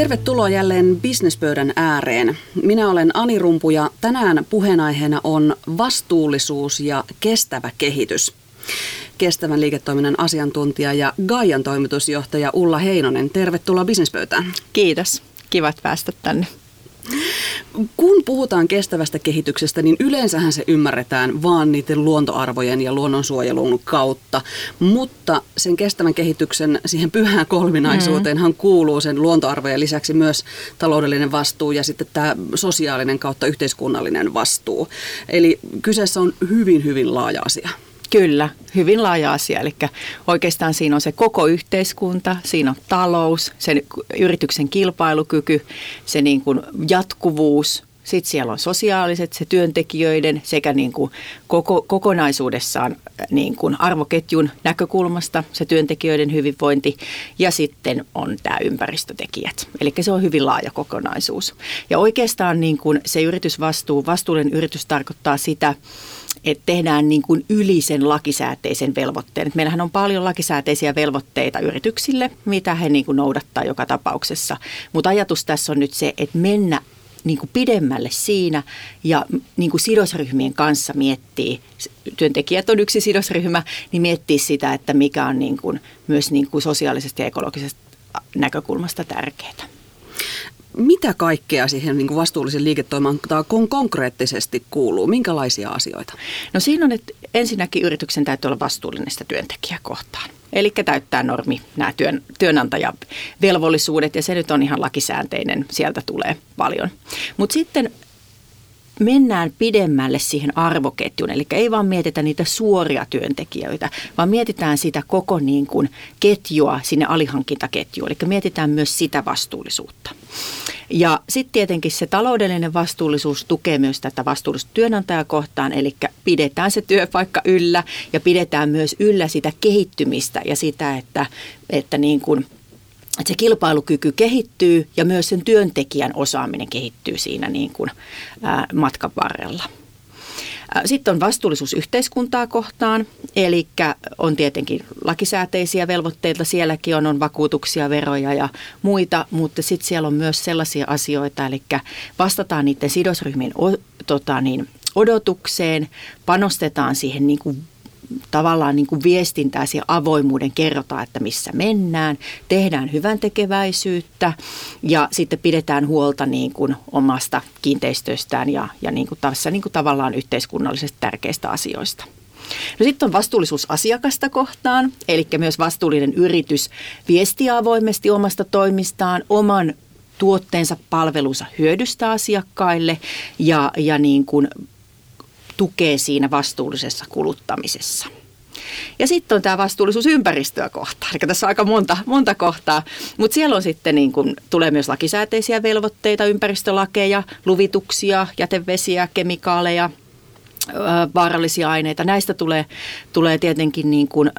Tervetuloa jälleen bisnespöydän ääreen. Minä olen Ani Rumpu ja tänään puheenaiheena on vastuullisuus ja kestävä kehitys. Kestävän liiketoiminnan asiantuntija ja Gaian toimitusjohtaja Ulla Heinonen, tervetuloa bisnespöytään. Kiitos, kivat päästä tänne. Kun puhutaan kestävästä kehityksestä, niin yleensähän se ymmärretään vaan niiden luontoarvojen ja luonnonsuojelun kautta. Mutta sen kestävän kehityksen siihen pyhään kolminaisuuteenhan mm. kuuluu sen luontoarvojen lisäksi myös taloudellinen vastuu ja sitten tämä sosiaalinen kautta yhteiskunnallinen vastuu. Eli kyseessä on hyvin, hyvin laaja asia. Kyllä, hyvin laaja asia. Eli oikeastaan siinä on se koko yhteiskunta, siinä on talous, sen yrityksen kilpailukyky, se niin kuin jatkuvuus, sitten siellä on sosiaaliset, se työntekijöiden sekä niin kuin koko, kokonaisuudessaan niin kuin arvoketjun näkökulmasta se työntekijöiden hyvinvointi ja sitten on tämä ympäristötekijät. Eli se on hyvin laaja kokonaisuus. Ja oikeastaan niin kuin se yritysvastuu, vastuullinen yritys tarkoittaa sitä, että tehdään niin kuin yli sen lakisääteisen velvoitteen. Et meillähän on paljon lakisääteisiä velvoitteita yrityksille, mitä he niin kuin noudattaa joka tapauksessa. Mutta ajatus tässä on nyt se, että mennä niin kuin pidemmälle siinä ja niin kuin sidosryhmien kanssa miettii, työntekijät on yksi sidosryhmä, niin miettii sitä, että mikä on niin kuin myös niin kuin sosiaalisesta ja ekologisesta näkökulmasta tärkeää. Mitä kaikkea siihen niin vastuullisen liiketoimintaan konkreettisesti kuuluu? Minkälaisia asioita? No siinä on, että ensinnäkin yrityksen täytyy olla vastuullinen sitä työntekijäkohtaan. Eli täyttää normi nämä työn, työnantajavelvollisuudet ja se nyt on ihan lakisäänteinen, sieltä tulee paljon. Mutta sitten mennään pidemmälle siihen arvoketjuun, eli ei vaan mietitä niitä suoria työntekijöitä, vaan mietitään sitä koko niin kuin ketjua sinne alihankintaketjuun, eli mietitään myös sitä vastuullisuutta. Ja sitten tietenkin se taloudellinen vastuullisuus tukee myös tätä vastuullisuutta työnantajakohtaan, eli pidetään se työpaikka yllä ja pidetään myös yllä sitä kehittymistä ja sitä, että, että niin kuin – että se kilpailukyky kehittyy ja myös sen työntekijän osaaminen kehittyy siinä niin kuin, ää, matkan varrella. Sitten on vastuullisuus yhteiskuntaa kohtaan, eli on tietenkin lakisääteisiä velvoitteita, sielläkin on, on vakuutuksia, veroja ja muita, mutta sitten siellä on myös sellaisia asioita, eli vastataan niiden sidosryhmien o, tota niin, odotukseen, panostetaan siihen niin kuin tavallaan niin kuin viestintää siihen avoimuuden kerrotaan, että missä mennään, tehdään hyvän tekeväisyyttä ja sitten pidetään huolta niin kuin omasta kiinteistöstään ja, ja niin kuin tässä niin kuin tavallaan yhteiskunnallisesti tärkeistä asioista. No sitten on vastuullisuus asiakasta kohtaan, eli myös vastuullinen yritys viestiä avoimesti omasta toimistaan, oman tuotteensa palvelunsa hyödystä asiakkaille ja, ja niin kuin tukee siinä vastuullisessa kuluttamisessa. Ja sitten on tämä vastuullisuus ympäristöä kohtaan. Eli tässä on aika monta, monta kohtaa. Mutta siellä on sitten niin kun, tulee myös lakisääteisiä velvoitteita, ympäristölakeja, luvituksia, jätevesiä, kemikaaleja, vaarallisia aineita. Näistä tulee, tulee tietenkin niin kuin,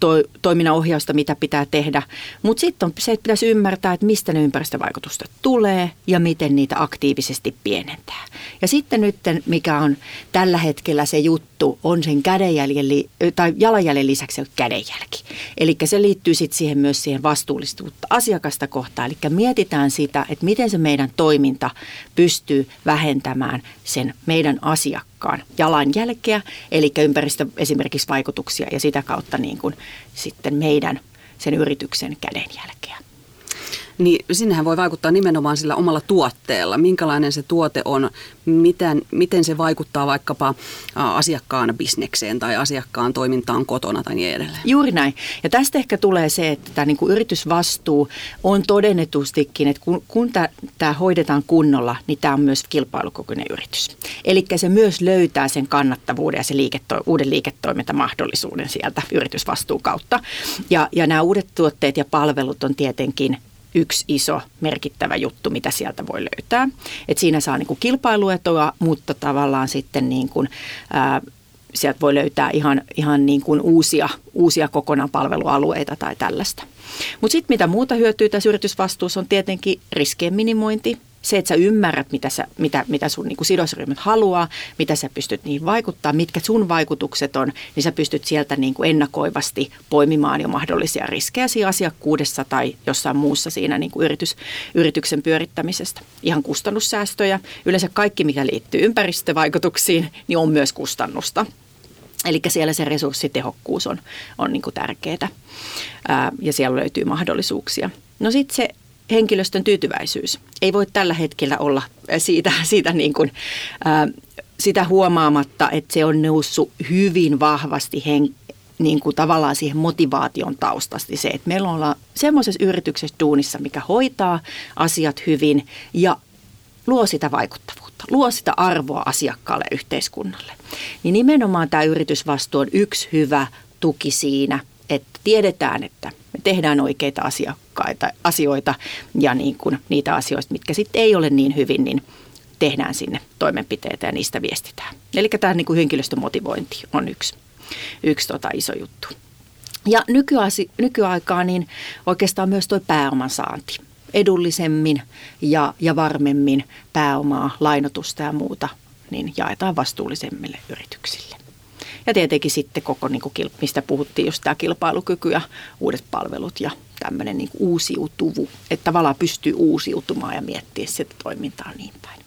to, toiminnan ohjausta, mitä pitää tehdä. Mutta sitten on se, että pitäisi ymmärtää, että mistä ne ympäristövaikutukset tulee ja miten niitä aktiivisesti pienentää. Ja sitten nyt, mikä on tällä hetkellä se juttu, on sen kädenjäljen, tai jalanjäljen lisäksi kädenjälki. Eli se liittyy sitten siihen myös siihen vastuullisuutta asiakasta kohtaan. Eli mietitään sitä, että miten se meidän toiminta pystyy vähentämään sen meidän asiakkaan jalanjälkeä, eli ympäristö esimerkiksi vaikutuksia ja sitä kautta niin kuin sitten meidän sen yrityksen kädenjälkeä niin sinnehän voi vaikuttaa nimenomaan sillä omalla tuotteella. Minkälainen se tuote on, miten, miten se vaikuttaa vaikkapa asiakkaan bisnekseen tai asiakkaan toimintaan kotona tai niin edelleen. Juuri näin. Ja tästä ehkä tulee se, että tämä niin kuin yritysvastuu on todennetustikin, että kun, kun tämä hoidetaan kunnolla, niin tämä on myös kilpailukykyinen yritys. Eli se myös löytää sen kannattavuuden ja se liiketo- uuden liiketoimintamahdollisuuden sieltä yritysvastuun kautta. Ja, ja nämä uudet tuotteet ja palvelut on tietenkin yksi iso merkittävä juttu, mitä sieltä voi löytää. Et siinä saa niin kuin mutta tavallaan sitten niin kuin, ää, sieltä voi löytää ihan, ihan niin kuin uusia, uusia kokonaan palvelualueita tai tällaista. Mutta sitten mitä muuta hyötyy tässä yritysvastuussa on tietenkin riskien minimointi, Se, että sä ymmärrät, mitä, sä, mitä, mitä sun niin kuin sidosryhmät haluaa, mitä sä pystyt niihin vaikuttaa, mitkä sun vaikutukset on, niin sä pystyt sieltä niin kuin ennakoivasti poimimaan jo mahdollisia riskejä siinä asiakkuudessa tai jossain muussa siinä niin kuin yritys, yrityksen pyörittämisestä. Ihan kustannussäästöjä. Yleensä kaikki, mikä liittyy ympäristövaikutuksiin, niin on myös kustannusta. Eli siellä se resurssitehokkuus on, on niin tärkeää ää, ja siellä löytyy mahdollisuuksia. No sitten se henkilöstön tyytyväisyys. Ei voi tällä hetkellä olla siitä, siitä niin kuin, ää, sitä huomaamatta, että se on noussut hyvin vahvasti hen, niin kuin tavallaan siihen motivaation taustasti se, että meillä ollaan semmoisessa yrityksessä duunissa, mikä hoitaa asiat hyvin ja luo sitä vaikuttavuutta, luo sitä arvoa asiakkaalle ja yhteiskunnalle. Niin nimenomaan tämä yritysvastuu on yksi hyvä tuki siinä, että tiedetään, että tehdään oikeita asiakkaita, asioita ja niin kuin niitä asioita, mitkä sitten ei ole niin hyvin, niin tehdään sinne toimenpiteitä ja niistä viestitään. Eli tämä niin kuin henkilöstön motivointi on yksi, yksi tota iso juttu. Ja nykyasi, nykyaikaa niin oikeastaan myös tuo pääoman saanti. Edullisemmin ja, ja varmemmin pääomaa, lainotusta ja muuta niin jaetaan vastuullisemmille yrityksille. Ja tietenkin sitten koko, niin kuin, mistä puhuttiin, just tämä kilpailukyky ja uudet palvelut ja tämmöinen niin uusiutuvu, että tavallaan pystyy uusiutumaan ja miettiä sitä toimintaa niin päin.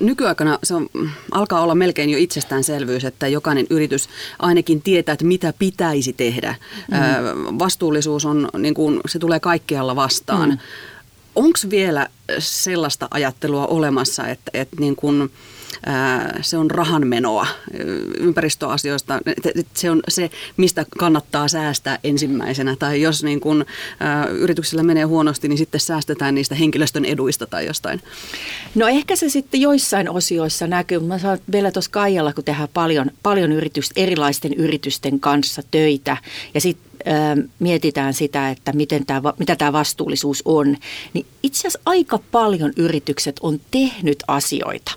Nykyaikana se on, alkaa olla melkein jo itsestäänselvyys, että jokainen yritys ainakin tietää, että mitä pitäisi tehdä. Mm. Vastuullisuus on, niin kuin, se tulee kaikkialla vastaan. Mm. Onko vielä sellaista ajattelua olemassa, että, että niin kuin, se on rahanmenoa ympäristöasioista. Se on se, mistä kannattaa säästää ensimmäisenä. Tai jos niin kun, yrityksellä menee huonosti, niin sitten säästetään niistä henkilöstön eduista tai jostain. No ehkä se sitten joissain osioissa näkyy. Mä sanon vielä tuossa Kaijalla, kun tehdään paljon, paljon yritys, erilaisten yritysten kanssa töitä ja sitten mietitään sitä, että miten tämä, mitä tämä vastuullisuus on, niin itse asiassa aika paljon yritykset on tehnyt asioita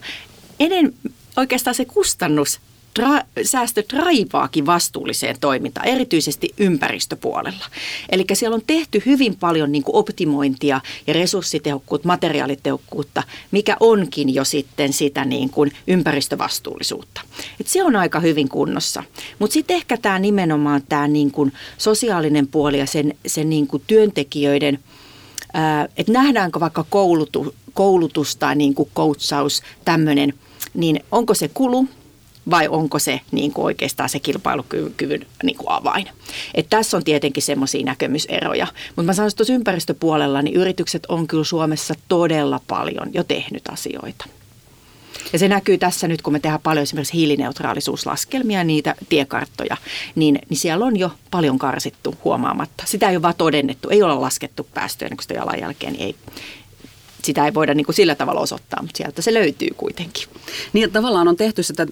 enen, oikeastaan se kustannus tra, säästö draivaakin vastuulliseen toimintaan, erityisesti ympäristöpuolella. Eli siellä on tehty hyvin paljon niin optimointia ja resurssitehokkuutta, materiaalitehokkuutta, mikä onkin jo sitten sitä niin kuin ympäristövastuullisuutta. Et se on aika hyvin kunnossa. Mutta sitten ehkä tämä nimenomaan tämä niin kuin sosiaalinen puoli ja sen, sen niin kuin työntekijöiden, että nähdäänkö vaikka koulutu, koulutus tai niin kuin coachaus, tämmöinen – niin onko se kulu vai onko se niin kuin oikeastaan se kilpailukyvyn niin kuin avain. Et tässä on tietenkin semmoisia näkemyseroja. Mutta mä sanoisin, että tuossa ympäristöpuolella niin yritykset on kyllä Suomessa todella paljon jo tehnyt asioita. Ja se näkyy tässä nyt, kun me tehdään paljon esimerkiksi hiilineutraalisuuslaskelmia, niitä tiekarttoja, niin, niin siellä on jo paljon karsittu huomaamatta. Sitä ei ole vaan todennettu, ei ole laskettu päästöjä niin sitä jalanjälkeen, niin ei, sitä ei voida niin kuin sillä tavalla osoittaa, mutta sieltä se löytyy kuitenkin. Niin, että tavallaan on tehty sitä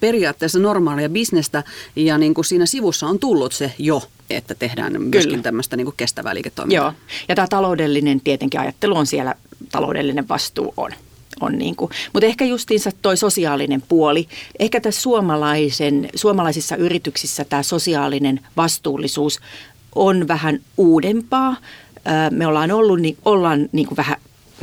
periaatteessa normaalia bisnestä ja niin kuin siinä sivussa on tullut se jo, että tehdään myöskin Kyllä. tämmöistä niin kuin kestävää liiketoimintaa. Joo, ja tämä taloudellinen tietenkin ajattelu on siellä, taloudellinen vastuu on. on niin kuin. Mutta ehkä justiinsa toi sosiaalinen puoli. Ehkä tässä suomalaisen, suomalaisissa yrityksissä tämä sosiaalinen vastuullisuus on vähän uudempaa. Me ollaan ollut, niin, ollaan niin kuin vähän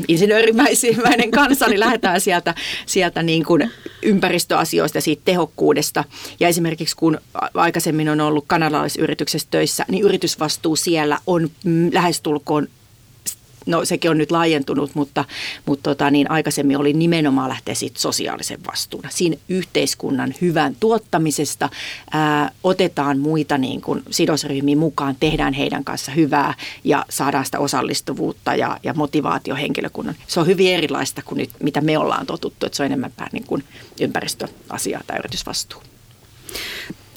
insinöörimäisimäinen kansa, niin lähdetään sieltä, sieltä niin kuin ympäristöasioista ja siitä tehokkuudesta. Ja esimerkiksi kun aikaisemmin on ollut kanadalaisyrityksessä töissä, niin yritysvastuu siellä on lähestulkoon no sekin on nyt laajentunut, mutta, mutta tota, niin aikaisemmin oli nimenomaan lähteä siitä sosiaalisen vastuun. Siinä yhteiskunnan hyvän tuottamisesta ää, otetaan muita niin kuin sidosryhmiä mukaan, tehdään heidän kanssa hyvää ja saadaan sitä osallistuvuutta ja, ja motivaatiohenkilökunnan. Se on hyvin erilaista kuin nyt, mitä me ollaan totuttu, että se on enemmän niin kuin ympäristöasia tai yritysvastuu.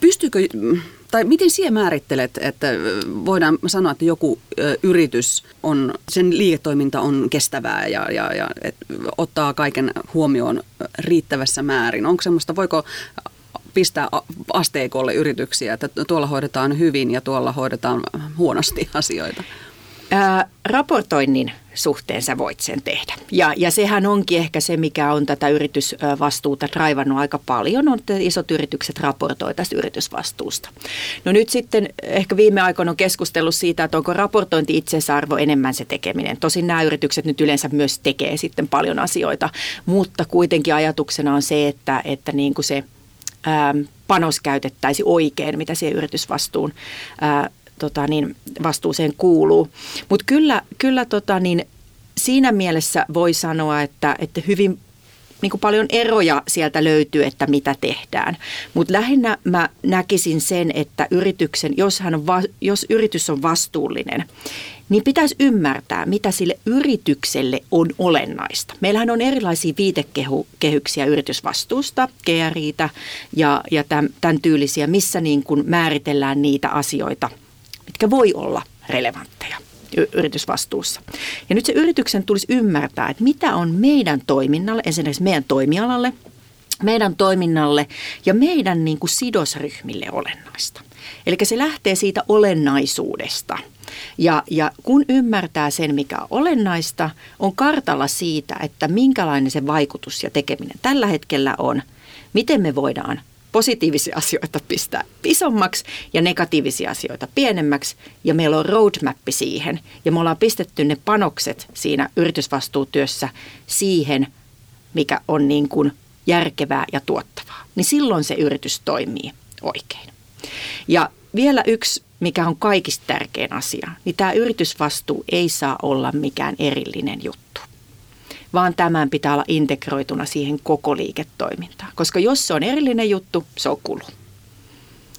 Pystyykö tai miten sinä määrittelet, että voidaan sanoa, että joku yritys on, sen liiketoiminta on kestävää ja, ja, ja et, ottaa kaiken huomioon riittävässä määrin? Onko semmoista, voiko pistää asteikolle yrityksiä, että tuolla hoidetaan hyvin ja tuolla hoidetaan huonosti asioita? Ää, raportoinnin suhteen sä voit sen tehdä. Ja, ja sehän onkin ehkä se, mikä on tätä yritysvastuuta raivannut aika paljon, on, että isot yritykset raportoivat tästä yritysvastuusta. No nyt sitten ehkä viime aikoina on keskustellut siitä, että onko raportointi itseisarvo enemmän se tekeminen. Tosin nämä yritykset nyt yleensä myös tekee sitten paljon asioita, mutta kuitenkin ajatuksena on se, että, että niin kuin se ää, panos käytettäisiin oikein, mitä siihen yritysvastuun ää, tota niin, vastuuseen kuuluu. Mutta kyllä, kyllä tota niin, siinä mielessä voi sanoa, että, että hyvin niin kuin paljon eroja sieltä löytyy, että mitä tehdään. Mutta lähinnä mä näkisin sen, että yrityksen, jos, hän on va, jos yritys on vastuullinen, niin pitäisi ymmärtää, mitä sille yritykselle on olennaista. Meillähän on erilaisia viitekehyksiä yritysvastuusta, GRIitä ja, ja tämän, tämän tyylisiä, missä niin kuin määritellään niitä asioita, mitkä voi olla relevantteja yritysvastuussa. Ja nyt se yrityksen tulisi ymmärtää, että mitä on meidän toiminnalle, esimerkiksi meidän toimialalle, meidän toiminnalle ja meidän niin kuin sidosryhmille olennaista. Eli se lähtee siitä olennaisuudesta. Ja, ja kun ymmärtää sen, mikä on olennaista, on kartalla siitä, että minkälainen se vaikutus ja tekeminen tällä hetkellä on, miten me voidaan positiivisia asioita pistää isommaksi ja negatiivisia asioita pienemmäksi. Ja meillä on roadmap siihen. Ja me ollaan pistetty ne panokset siinä yritysvastuutyössä siihen, mikä on niin kuin järkevää ja tuottavaa. Niin silloin se yritys toimii oikein. Ja vielä yksi, mikä on kaikista tärkein asia, niin tämä yritysvastuu ei saa olla mikään erillinen juttu vaan tämän pitää olla integroituna siihen koko liiketoimintaan. Koska jos se on erillinen juttu, se on kulu.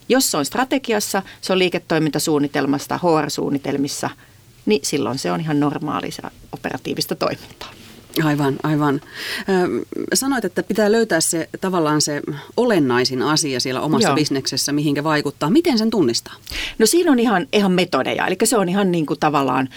Jos se on strategiassa, se on liiketoimintasuunnitelmasta, HR-suunnitelmissa, niin silloin se on ihan normaalista operatiivista toimintaa. Aivan, aivan. Sanoit, että pitää löytää se tavallaan se olennaisin asia siellä omassa Joo. bisneksessä, mihinkä vaikuttaa. Miten sen tunnistaa? No siinä on ihan, ihan metodeja, eli se on ihan niin kuin tavallaan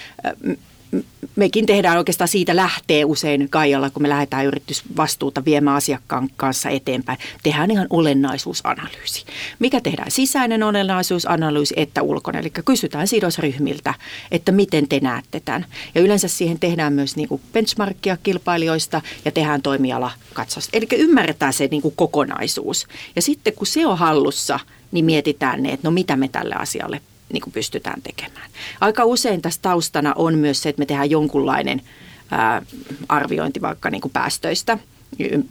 mekin tehdään oikeastaan siitä lähtee usein Kaijalla, kun me lähdetään yritysvastuuta viemään asiakkaan kanssa eteenpäin. Tehdään ihan olennaisuusanalyysi. Mikä tehdään? Sisäinen olennaisuusanalyysi että ulkona. Eli kysytään sidosryhmiltä, että miten te näette tämän. Ja yleensä siihen tehdään myös niin kuin benchmarkia kilpailijoista ja tehdään toimiala katsausta. Eli ymmärretään se niin kuin kokonaisuus. Ja sitten kun se on hallussa, niin mietitään ne, että no mitä me tälle asialle niin kuin pystytään tekemään. Aika usein tässä taustana on myös se, että me tehdään jonkunlainen ää, arviointi vaikka niin kuin päästöistä,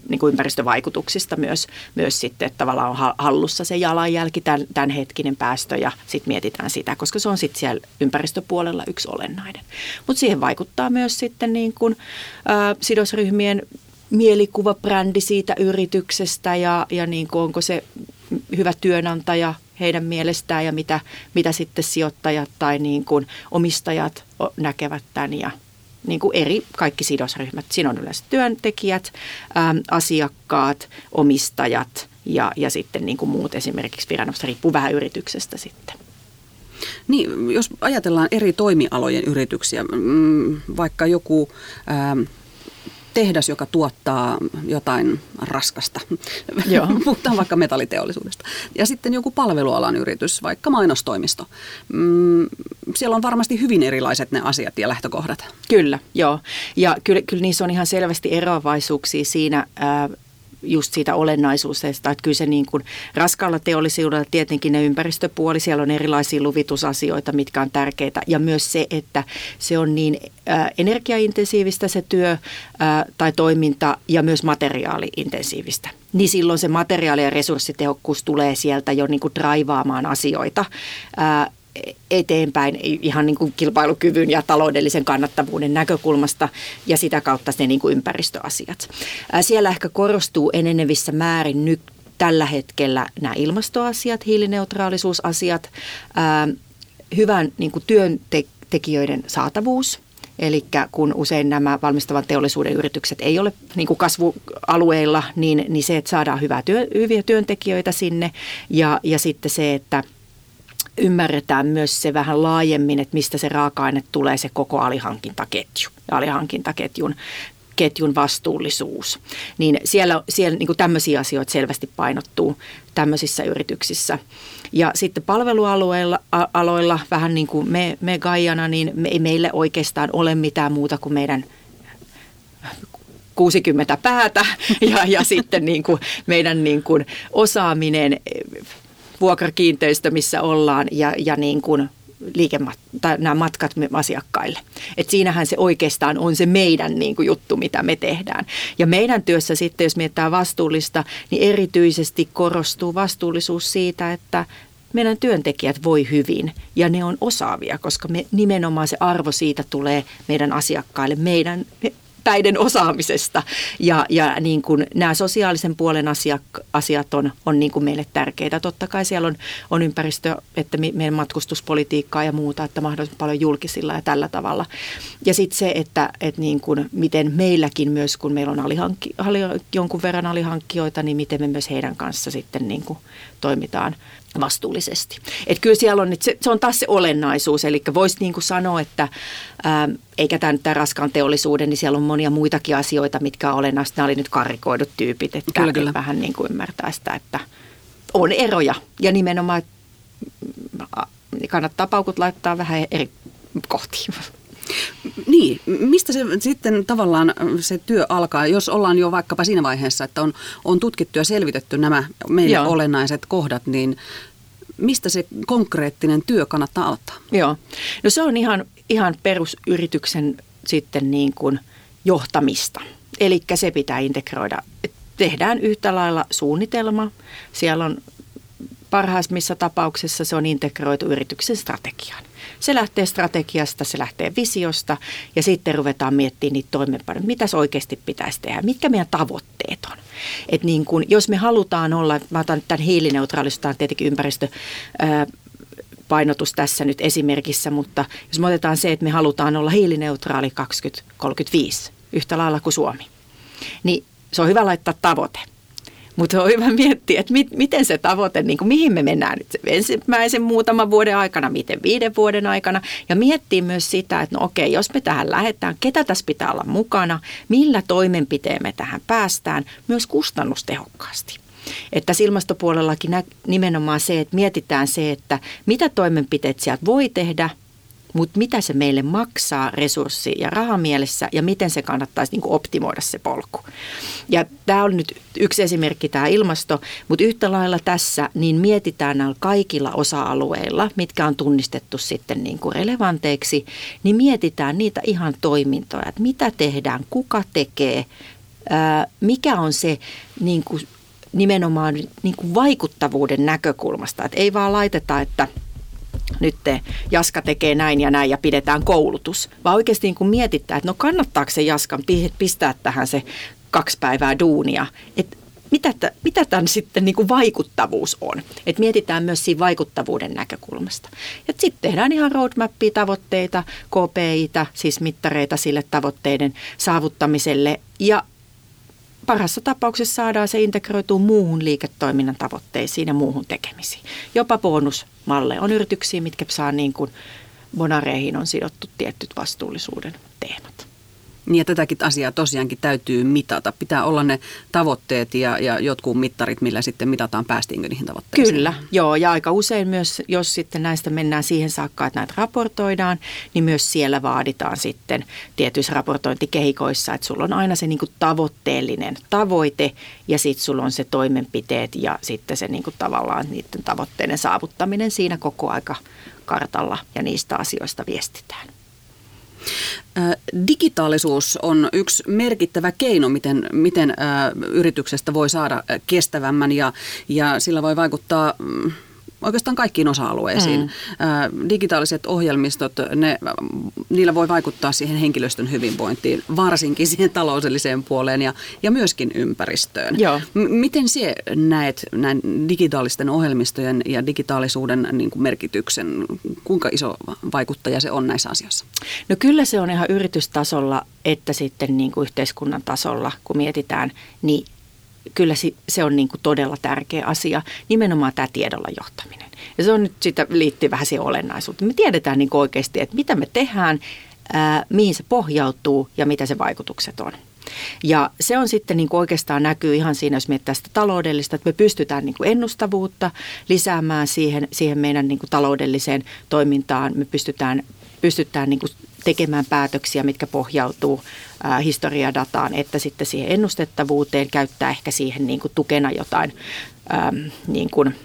niin kuin ympäristövaikutuksista myös, myös sitten, että tavallaan on hallussa se jalanjälki, tämän, tämänhetkinen päästö ja sitten mietitään sitä, koska se on sitten siellä ympäristöpuolella yksi olennainen. Mutta siihen vaikuttaa myös sitten niin kuin, ää, sidosryhmien mielikuva, brändi siitä yrityksestä ja, ja niin kuin onko se hyvä työnantaja heidän mielestään ja mitä, mitä sitten sijoittajat tai niin kuin omistajat näkevät tämän ja niin kuin eri kaikki sidosryhmät. Siinä on yleensä työntekijät, ää, asiakkaat, omistajat ja, ja sitten niin kuin muut esimerkiksi viranomaiset riippuu vähän yrityksestä sitten. Niin, jos ajatellaan eri toimialojen yrityksiä, mm, vaikka joku... Ää, tehdas, joka tuottaa jotain raskasta. Joo. Puhutaan vaikka metalliteollisuudesta. Ja sitten joku palvelualan yritys, vaikka mainostoimisto. Mm, siellä on varmasti hyvin erilaiset ne asiat ja lähtökohdat. Kyllä, joo. Ja kyllä, kyllä niissä on ihan selvästi eroavaisuuksia siinä, ää, just siitä olennaisuudesta, että kyllä se niin kuin raskaalla teollisuudella tietenkin ne ympäristöpuoli, siellä on erilaisia luvitusasioita, mitkä on tärkeitä ja myös se, että se on niin äh, energiaintensiivistä se työ äh, tai toiminta ja myös materiaaliintensiivistä. Niin silloin se materiaali- ja resurssitehokkuus tulee sieltä jo niin kuin draivaamaan asioita. Äh, eteenpäin ihan niin kuin kilpailukyvyn ja taloudellisen kannattavuuden näkökulmasta ja sitä kautta ne niin kuin ympäristöasiat. Siellä ehkä korostuu enenevissä määrin nyt tällä hetkellä nämä ilmastoasiat, hiilineutraalisuusasiat, hyvän niin kuin työntekijöiden saatavuus, Eli kun usein nämä valmistavan teollisuuden yritykset ei ole niin kuin kasvualueilla, niin, niin se, että saadaan hyvää työ, hyviä työntekijöitä sinne ja, ja sitten se, että ymmärretään myös se vähän laajemmin, että mistä se raaka-aine tulee, se koko alihankintaketju. Alihankintaketjun ketjun vastuullisuus. Niin siellä, siellä niin tämmöisiä asioita selvästi painottuu tämmöisissä yrityksissä. Ja sitten palvelualueilla aloilla, vähän niin kuin me, me Gaiana, niin me, ei meille oikeastaan ole mitään muuta kuin meidän 60 päätä ja, ja sitten niin kuin meidän niin kuin osaaminen, vuokrakiinteistö, missä ollaan ja, ja niin kuin liikemat- tai nämä matkat asiakkaille. Et siinähän se oikeastaan on se meidän niin kuin, juttu, mitä me tehdään. Ja meidän työssä sitten, jos mietitään vastuullista, niin erityisesti korostuu vastuullisuus siitä, että meidän työntekijät voi hyvin ja ne on osaavia, koska me nimenomaan se arvo siitä tulee meidän asiakkaille, meidän päiden osaamisesta. Ja, ja niin kuin nämä sosiaalisen puolen asiat, asiat on, on niin kuin meille tärkeitä. Totta kai siellä on, on ympäristö, että meidän matkustuspolitiikkaa ja muuta, että mahdollisimman paljon julkisilla ja tällä tavalla. Ja sitten se, että, että niin kuin, miten meilläkin myös, kun meillä on alihankki, jonkun verran alihankkijoita, niin miten me myös heidän kanssa sitten niin kuin toimitaan vastuullisesti. Et kyllä siellä on, se, se on taas se olennaisuus, eli voisi niin kuin sanoa, että ää, eikä tämä nyt raskaan teollisuuden, niin siellä on monia muitakin asioita, mitkä on olennaista. Nämä oli nyt karikoidut tyypit, että kyllä, kyllä. vähän niin kuin ymmärtää sitä, että on eroja ja nimenomaan kannattaa paukut laittaa vähän eri kohtiin. Niin, mistä se sitten tavallaan se työ alkaa, jos ollaan jo vaikkapa siinä vaiheessa, että on, on tutkittu ja selvitetty nämä meidän Joo. olennaiset kohdat, niin mistä se konkreettinen työ kannattaa aloittaa? Joo, no se on ihan, ihan perusyrityksen sitten niin kuin johtamista. Eli se pitää integroida. Tehdään yhtä lailla suunnitelma. Siellä on parhaimmissa tapauksessa se on integroitu yrityksen strategiaan. Se lähtee strategiasta, se lähtee visiosta ja sitten ruvetaan miettimään niitä toimenpanoja. Mitä oikeasti pitäisi tehdä, mitkä meidän tavoitteet on. Et niin kun, jos me halutaan olla, mä otan tämän hiilineutraalisuus, tietenkin ympäristö, ää, painotus tässä nyt esimerkissä, mutta jos me otetaan se, että me halutaan olla hiilineutraali 2035 yhtä lailla kuin Suomi, niin se on hyvä laittaa tavoite. Mutta on hyvä miettiä, että mit, miten se tavoite, niin kuin mihin me mennään nyt ensimmäisen muutaman vuoden aikana, miten viiden vuoden aikana. Ja miettiä myös sitä, että no okei, jos me tähän lähdetään, ketä tässä pitää olla mukana, millä toimenpiteen me tähän päästään, myös kustannustehokkaasti. Että ilmastopuolellakin nimenomaan se, että mietitään se, että mitä toimenpiteet sieltä voi tehdä – mutta mitä se meille maksaa resurssi- ja rahamielessä ja miten se kannattaisi niin kuin optimoida se polku. Ja tämä on nyt yksi esimerkki tämä ilmasto, mutta yhtä lailla tässä niin mietitään näillä kaikilla osa-alueilla, mitkä on tunnistettu sitten niin kuin relevanteiksi, niin mietitään niitä ihan toimintoja, että mitä tehdään, kuka tekee, mikä on se niin kuin nimenomaan niin kuin vaikuttavuuden näkökulmasta. Että ei vaan laiteta, että – nyt te, Jaska tekee näin ja näin ja pidetään koulutus. Vaan oikeasti niin kun mietitään, että no kannattaako se Jaskan pistää tähän se kaksi päivää duunia. Että mitä, t- mitä tämän sitten niin kuin vaikuttavuus on. Et mietitään myös siinä vaikuttavuuden näkökulmasta. Ja sitten tehdään ihan roadmappia, tavoitteita, KPItä, siis mittareita sille tavoitteiden saavuttamiselle. Ja parhaassa tapauksessa saadaan se integroitua muuhun liiketoiminnan tavoitteisiin ja muuhun tekemisiin. Jopa bonusmalle on yrityksiä, mitkä saa niin kuin bonareihin on sidottu tietyt vastuullisuuden teemat. Niin ja tätäkin asiaa tosiaankin täytyy mitata. Pitää olla ne tavoitteet ja, ja jotkut mittarit, millä sitten mitataan, päästiinkö niihin tavoitteisiin. Kyllä, joo. Ja aika usein myös, jos sitten näistä mennään siihen saakka, että näitä raportoidaan, niin myös siellä vaaditaan sitten tietyissä raportointikehikoissa, että sulla on aina se niin tavoitteellinen tavoite ja sitten sulla on se toimenpiteet ja sitten se niin tavallaan niiden tavoitteiden saavuttaminen siinä koko aika kartalla ja niistä asioista viestitään. Digitaalisuus on yksi merkittävä keino, miten, miten yrityksestä voi saada kestävämmän ja, ja sillä voi vaikuttaa mm, oikeastaan kaikkiin osa-alueisiin. Mm. digitaaliset ohjelmistot, ne, niillä voi vaikuttaa siihen henkilöstön hyvinvointiin, varsinkin siihen taloudelliseen puoleen ja, ja myöskin ympäristöön. Joo. M- miten se näet näin digitaalisten ohjelmistojen ja digitaalisuuden niin kuin merkityksen? Kuinka iso vaikuttaja se on näissä asioissa? No kyllä se on ihan yritystasolla että sitten niin kuin yhteiskunnan tasolla, kun mietitään, niin kyllä se on niin kuin todella tärkeä asia, nimenomaan tämä tiedolla johtaminen. Ja se on nyt sitä liittyy vähän siihen olennaisuuteen. Me tiedetään niin oikeasti, että mitä me tehdään, ää, mihin se pohjautuu ja mitä se vaikutukset on. Ja se on sitten niin kuin oikeastaan näkyy ihan siinä, jos mietitään sitä taloudellista, että me pystytään niin kuin ennustavuutta lisäämään siihen, siihen meidän niin kuin taloudelliseen toimintaan. Me pystytään, pystytään niin kuin tekemään päätöksiä, mitkä pohjautuu historiadataan, että sitten siihen ennustettavuuteen käyttää ehkä siihen niin kuin tukena jotain niin kuin,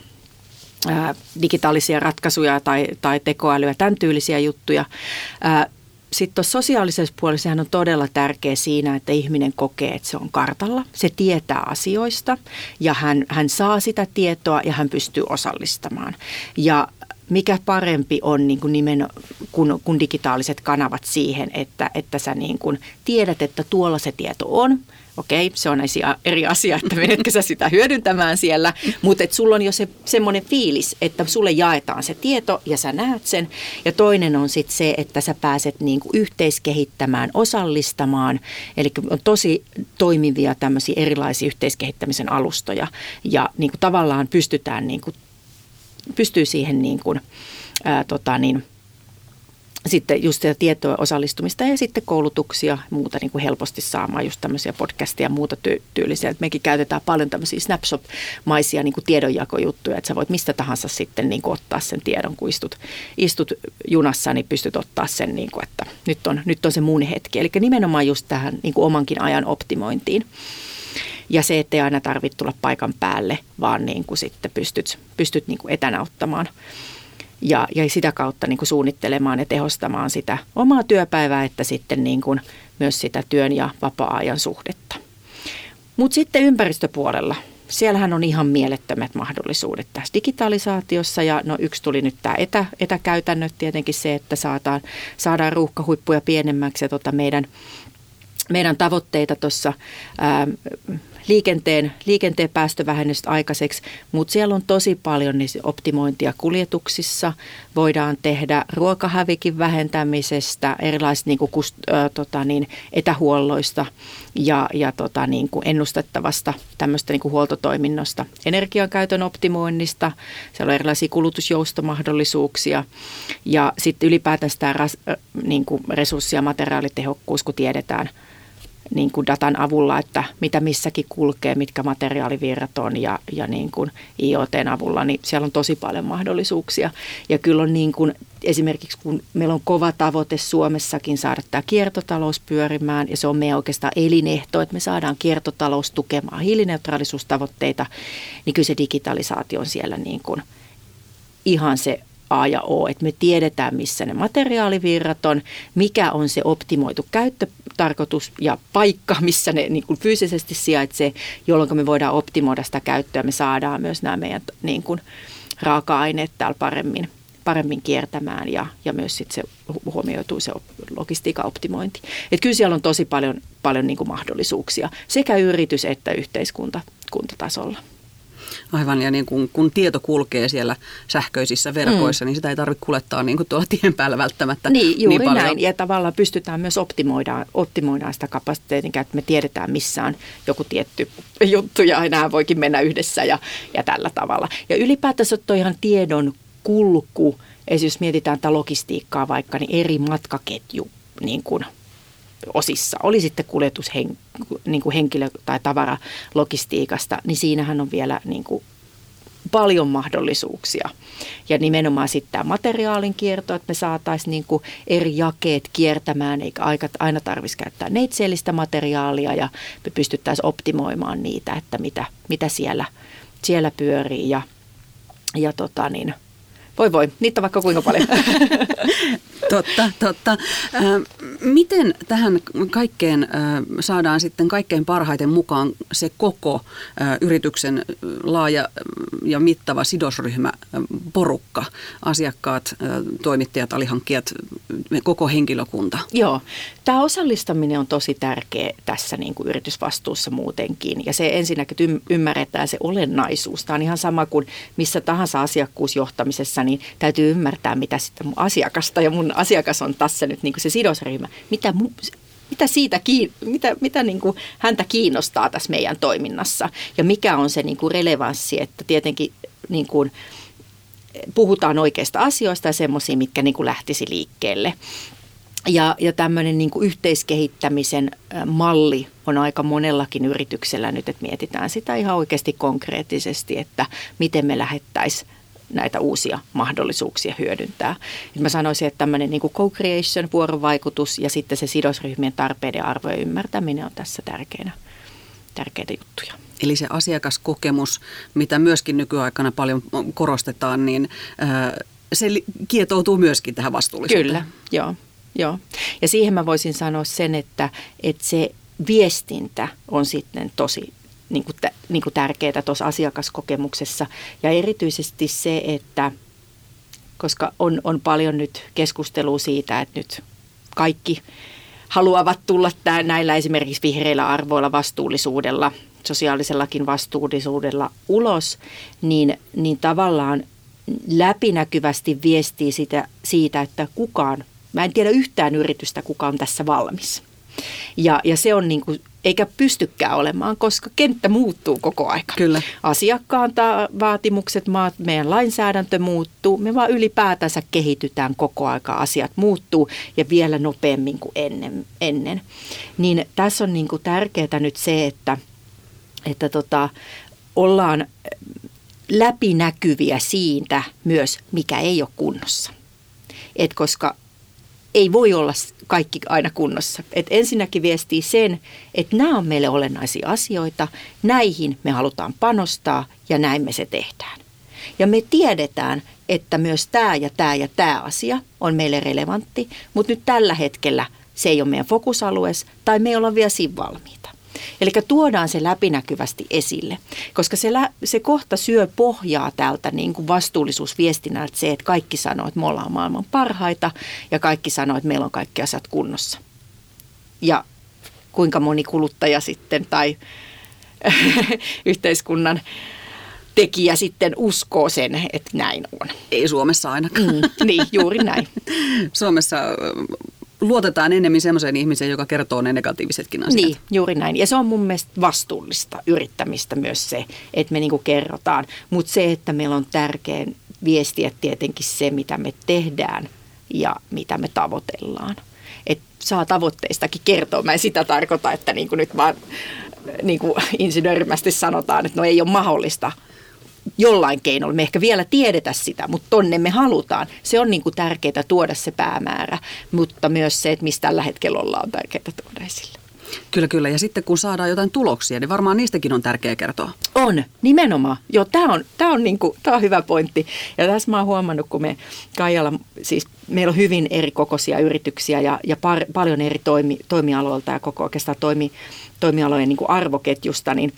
digitaalisia ratkaisuja tai, tai tekoälyä, tämän tyylisiä juttuja. Sitten tuossa sosiaalisessa puolessa on todella tärkeä siinä, että ihminen kokee, että se on kartalla. Se tietää asioista ja hän, hän saa sitä tietoa ja hän pystyy osallistamaan. Ja mikä parempi on niin kuin nimen, kun, kun digitaaliset kanavat siihen, että, että sä niin kuin tiedät, että tuolla se tieto on. Okei, se on eri asia, että menetkö sä sitä hyödyntämään siellä, mutta että sulla on jo se semmoinen fiilis, että sulle jaetaan se tieto ja sä näet sen. Ja toinen on sitten se, että sä pääset niin kuin yhteiskehittämään, osallistamaan. Eli on tosi toimivia tämmöisiä erilaisia yhteiskehittämisen alustoja ja niin kuin tavallaan pystytään niin kuin pystyy siihen niin kuin, ää, tota niin, sitten just sitä tietoa osallistumista ja sitten koulutuksia ja muuta niin kuin helposti saamaan just tämmöisiä podcasteja ja muuta ty- tyylisiä. Et mekin käytetään paljon tämmöisiä snapshot-maisia niin kuin tiedonjakojuttuja, että sä voit mistä tahansa sitten niin kuin ottaa sen tiedon, kun istut, istut junassa, niin pystyt ottaa sen, niin kuin, että nyt on, nyt on se mun hetki. Eli nimenomaan just tähän niin kuin omankin ajan optimointiin. Ja se, ettei aina tarvitse tulla paikan päälle, vaan niin kuin sitten pystyt, pystyt niin kuin etänä ottamaan. Ja, ja sitä kautta niin kuin suunnittelemaan ja tehostamaan sitä omaa työpäivää, että sitten niin kuin myös sitä työn ja vapaa-ajan suhdetta. Mutta sitten ympäristöpuolella, siellähän on ihan mielettömät mahdollisuudet tässä digitalisaatiossa. Ja no yksi tuli nyt tämä etä, etäkäytännöt. Tietenkin se, että saadaan, saadaan ruuhkahuippuja pienemmäksi. Ja tota meidän, meidän tavoitteita tuossa liikenteen, liikenteen päästövähennystä aikaiseksi, mutta siellä on tosi paljon niin optimointia kuljetuksissa. Voidaan tehdä ruokahävikin vähentämisestä, erilaisista niin kuin, tota, niin, etähuolloista ja, ja tota, niin kuin ennustettavasta tämmöistä niin kuin huoltotoiminnosta, energiankäytön optimoinnista, siellä on erilaisia kulutusjoustomahdollisuuksia ja sitten ylipäätään sitä ras, niin kuin resurssi- ja materiaalitehokkuus, kun tiedetään – niin kuin datan avulla, että mitä missäkin kulkee, mitkä materiaalivirrat on ja, ja niin kuin IoTn avulla, niin siellä on tosi paljon mahdollisuuksia. Ja kyllä on niin kuin, esimerkiksi kun meillä on kova tavoite Suomessakin saada tämä kiertotalous pyörimään ja se on meidän oikeastaan elinehto, että me saadaan kiertotalous tukemaan hiilineutraalisuustavoitteita, niin kyllä se digitalisaatio on siellä niin kuin ihan se A ja O, että me tiedetään, missä ne materiaalivirrat on, mikä on se optimoitu käyttötarkoitus ja paikka, missä ne niin kuin fyysisesti sijaitsee, jolloin me voidaan optimoida sitä käyttöä. Me saadaan myös nämä meidän niin kuin, raaka-aineet täällä paremmin, paremmin kiertämään ja, ja myös sit se huomioituu se logistiikan optimointi. Et kyllä siellä on tosi paljon, paljon niin kuin mahdollisuuksia sekä yritys- että yhteiskuntatasolla. Aivan, ja niin kun, kun tieto kulkee siellä sähköisissä verkoissa, mm. niin sitä ei tarvitse kuljettaa niin kuin tuolla tien päällä välttämättä Niin, juuri niin paljon. näin. Ja tavallaan pystytään myös optimoidaan, optimoidaan sitä kapasiteetin että me tiedetään, missä on joku tietty juttu, ja enää voikin mennä yhdessä ja, ja tällä tavalla. Ja ylipäätänsä tuo ihan tiedon kulku, jos mietitään tätä logistiikkaa vaikka, niin eri matkaketju niin kuin – osissa, oli sitten kuljetus hen, niin kuin henkilö- tai tavaralogistiikasta, niin siinähän on vielä niin kuin paljon mahdollisuuksia. Ja nimenomaan sitten tämä materiaalin kierto, että me saataisiin niin kuin eri jakeet kiertämään, eikä aina tarvitsisi käyttää neitseellistä materiaalia ja me pystyttäisiin optimoimaan niitä, että mitä, mitä siellä, siellä pyörii ja, ja tota niin, voi voi, niitä on vaikka kuinka paljon. totta, totta. Miten tähän kaikkeen saadaan sitten kaikkein parhaiten mukaan se koko yrityksen laaja ja mittava sidosryhmä, porukka, asiakkaat, toimittajat, alihankkijat, koko henkilökunta? Joo, tämä osallistaminen on tosi tärkeä tässä niin kuin yritysvastuussa muutenkin ja se ensinnäkin ymmärretään se olennaisuus. Tämä on ihan sama kuin missä tahansa asiakkuusjohtamisessa, niin täytyy ymmärtää mitä sitten mun asiakasta ja mun asiakas on tässä nyt niin kuin se sidosryhmä. Mitä, mitä siitä mitä, mitä niin kuin häntä kiinnostaa tässä meidän toiminnassa ja mikä on se niin kuin relevanssi, että tietenkin niin kuin puhutaan oikeista asioista ja semmoisia, mitkä niin kuin lähtisi liikkeelle. Ja, ja tämmöinen niin kuin yhteiskehittämisen malli on aika monellakin yrityksellä nyt, että mietitään sitä ihan oikeasti konkreettisesti, että miten me lähettäisiin näitä uusia mahdollisuuksia hyödyntää. Et mä sanoisin, että tämmöinen niin co-creation, vuorovaikutus ja sitten se sidosryhmien tarpeiden arvojen ymmärtäminen on tässä tärkeänä, tärkeitä juttuja. Eli se asiakaskokemus, mitä myöskin nykyaikana paljon korostetaan, niin se kietoutuu myöskin tähän vastuullisuuteen. Kyllä, joo. joo. Ja siihen mä voisin sanoa sen, että, että se viestintä on sitten tosi niin kuin, niin kuin tärkeää tuossa asiakaskokemuksessa. Ja erityisesti se, että koska on, on paljon nyt keskustelua siitä, että nyt kaikki haluavat tulla tää, näillä esimerkiksi vihreillä arvoilla, vastuullisuudella, sosiaalisellakin vastuullisuudella ulos, niin, niin tavallaan läpinäkyvästi viestii sitä, siitä, että kukaan, mä en tiedä yhtään yritystä, kuka on tässä valmis. Ja, ja se on niin kuin eikä pystykään olemaan, koska kenttä muuttuu koko aika. Kyllä. Asiakkaan ta- vaatimukset, maat, meidän lainsäädäntö muuttuu, me vaan ylipäätänsä kehitytään koko aika, asiat muuttuu ja vielä nopeammin kuin ennen. ennen. Niin tässä on niin kuin tärkeää nyt se, että, että tota, ollaan läpinäkyviä siitä myös, mikä ei ole kunnossa. Et koska ei voi olla kaikki aina kunnossa. Et ensinnäkin viestii sen, että nämä on meille olennaisia asioita, näihin me halutaan panostaa ja näin me se tehdään. Ja me tiedetään, että myös tämä ja tämä ja tämä asia on meille relevantti, mutta nyt tällä hetkellä se ei ole meidän fokusalueessa tai me ei olla vielä siinä valmiita. Eli tuodaan se läpinäkyvästi esille, koska se, lä- se kohta syö pohjaa täältä niin kuin vastuullisuusviestinnältä se, että kaikki sanoo, että me ollaan maailman parhaita ja kaikki sanoo, että meillä on kaikki asiat kunnossa. Ja kuinka moni kuluttaja sitten tai yhteiskunnan tekijä sitten uskoo sen, että näin on. Ei Suomessa ainakaan. Mm, niin, juuri näin. Suomessa luotetaan enemmän semmoiseen ihmiseen, joka kertoo ne negatiivisetkin asiat. Niin, juuri näin. Ja se on mun mielestä vastuullista yrittämistä myös se, että me niinku kerrotaan. Mutta se, että meillä on tärkeä viestiä tietenkin se, mitä me tehdään ja mitä me tavoitellaan. Et saa tavoitteistakin kertoa. Mä en sitä tarkoita, että niin kuin nyt vaan niin kuin insinöörimästi sanotaan, että no ei ole mahdollista – jollain keinolla. Me ehkä vielä tiedetä sitä, mutta tonne me halutaan. Se on niin kuin tärkeää tuoda se päämäärä, mutta myös se, että mistä tällä hetkellä ollaan, on tärkeää tuoda esille. Kyllä, kyllä. Ja sitten kun saadaan jotain tuloksia, niin varmaan niistäkin on tärkeää kertoa. On, nimenomaan. Joo, tämä on, tää on, niinku, tää on hyvä pointti. Ja tässä mä oon huomannut, kun me Kaijalla, siis meillä on hyvin eri kokoisia yrityksiä ja, ja par, paljon eri toimi, toimialoilta ja koko oikeastaan toimi, toimialojen niinku arvoketjusta, niin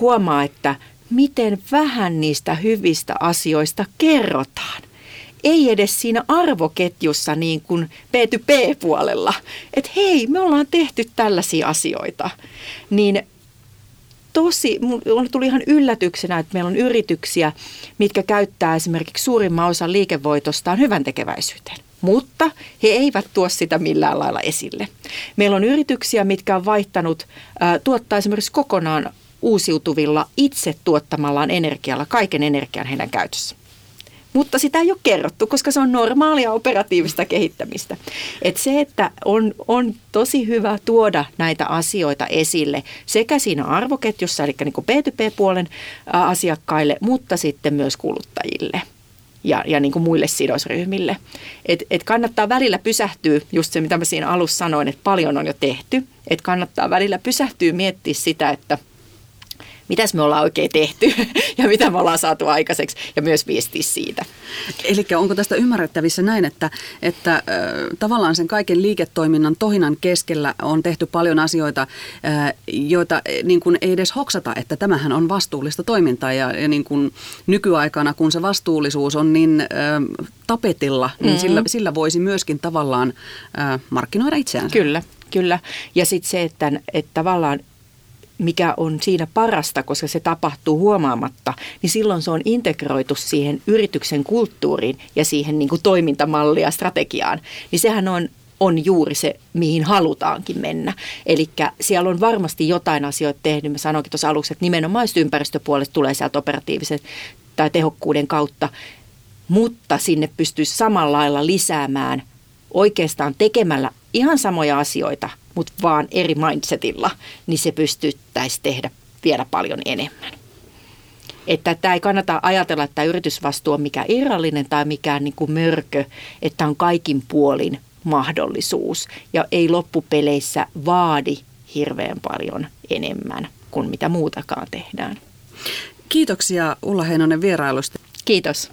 huomaa, että – miten vähän niistä hyvistä asioista kerrotaan. Ei edes siinä arvoketjussa niin kuin B2B-puolella, että hei, me ollaan tehty tällaisia asioita. Niin tosi, mulle tuli ihan yllätyksenä, että meillä on yrityksiä, mitkä käyttää esimerkiksi suurimman osan liikevoitostaan hyvän tekeväisyyteen mutta he eivät tuo sitä millään lailla esille. Meillä on yrityksiä, mitkä on vaihtanut tuottaa esimerkiksi kokonaan uusiutuvilla itse tuottamallaan energialla kaiken energian heidän käytössä. Mutta sitä ei ole kerrottu, koska se on normaalia operatiivista kehittämistä. Et se, että on, on tosi hyvä tuoda näitä asioita esille sekä siinä arvoketjussa, eli niin kuin B2B-puolen asiakkaille, mutta sitten myös kuluttajille ja, ja niin kuin muille sidosryhmille. Et, et kannattaa välillä pysähtyä, just se mitä mä siinä alussa sanoin, että paljon on jo tehty, että kannattaa välillä pysähtyä miettiä sitä, että – mitäs me ollaan oikein tehty ja mitä me ollaan saatu aikaiseksi ja myös viestiä siitä. Eli onko tästä ymmärrettävissä näin, että, että äh, tavallaan sen kaiken liiketoiminnan tohinan keskellä on tehty paljon asioita, äh, joita niin kuin ei edes hoksata, että tämähän on vastuullista toimintaa ja, ja niin kuin nykyaikana, kun se vastuullisuus on niin äh, tapetilla, niin mm-hmm. sillä, sillä voisi myöskin tavallaan äh, markkinoida itseään. Kyllä, kyllä. Ja sitten se, että, että tavallaan mikä on siinä parasta, koska se tapahtuu huomaamatta, niin silloin se on integroitu siihen yrityksen kulttuuriin ja siihen niin kuin toimintamallia, strategiaan. Niin sehän on on juuri se, mihin halutaankin mennä. Eli siellä on varmasti jotain asioita tehnyt. Mä sanoinkin tuossa aluksi, että nimenomaan ympäristöpuolesta tulee sieltä operatiivisen tai tehokkuuden kautta, mutta sinne pystyisi samalla lailla lisäämään oikeastaan tekemällä ihan samoja asioita, mutta vaan eri mindsetilla, niin se pystyttäisi tehdä vielä paljon enemmän. Että tämä ei kannata ajatella, että tämä yritysvastuu on mikä irrallinen tai mikään niin kuin mörkö, että on kaikin puolin mahdollisuus ja ei loppupeleissä vaadi hirveän paljon enemmän kuin mitä muutakaan tehdään. Kiitoksia Ulla Heinonen vierailusta. Kiitos.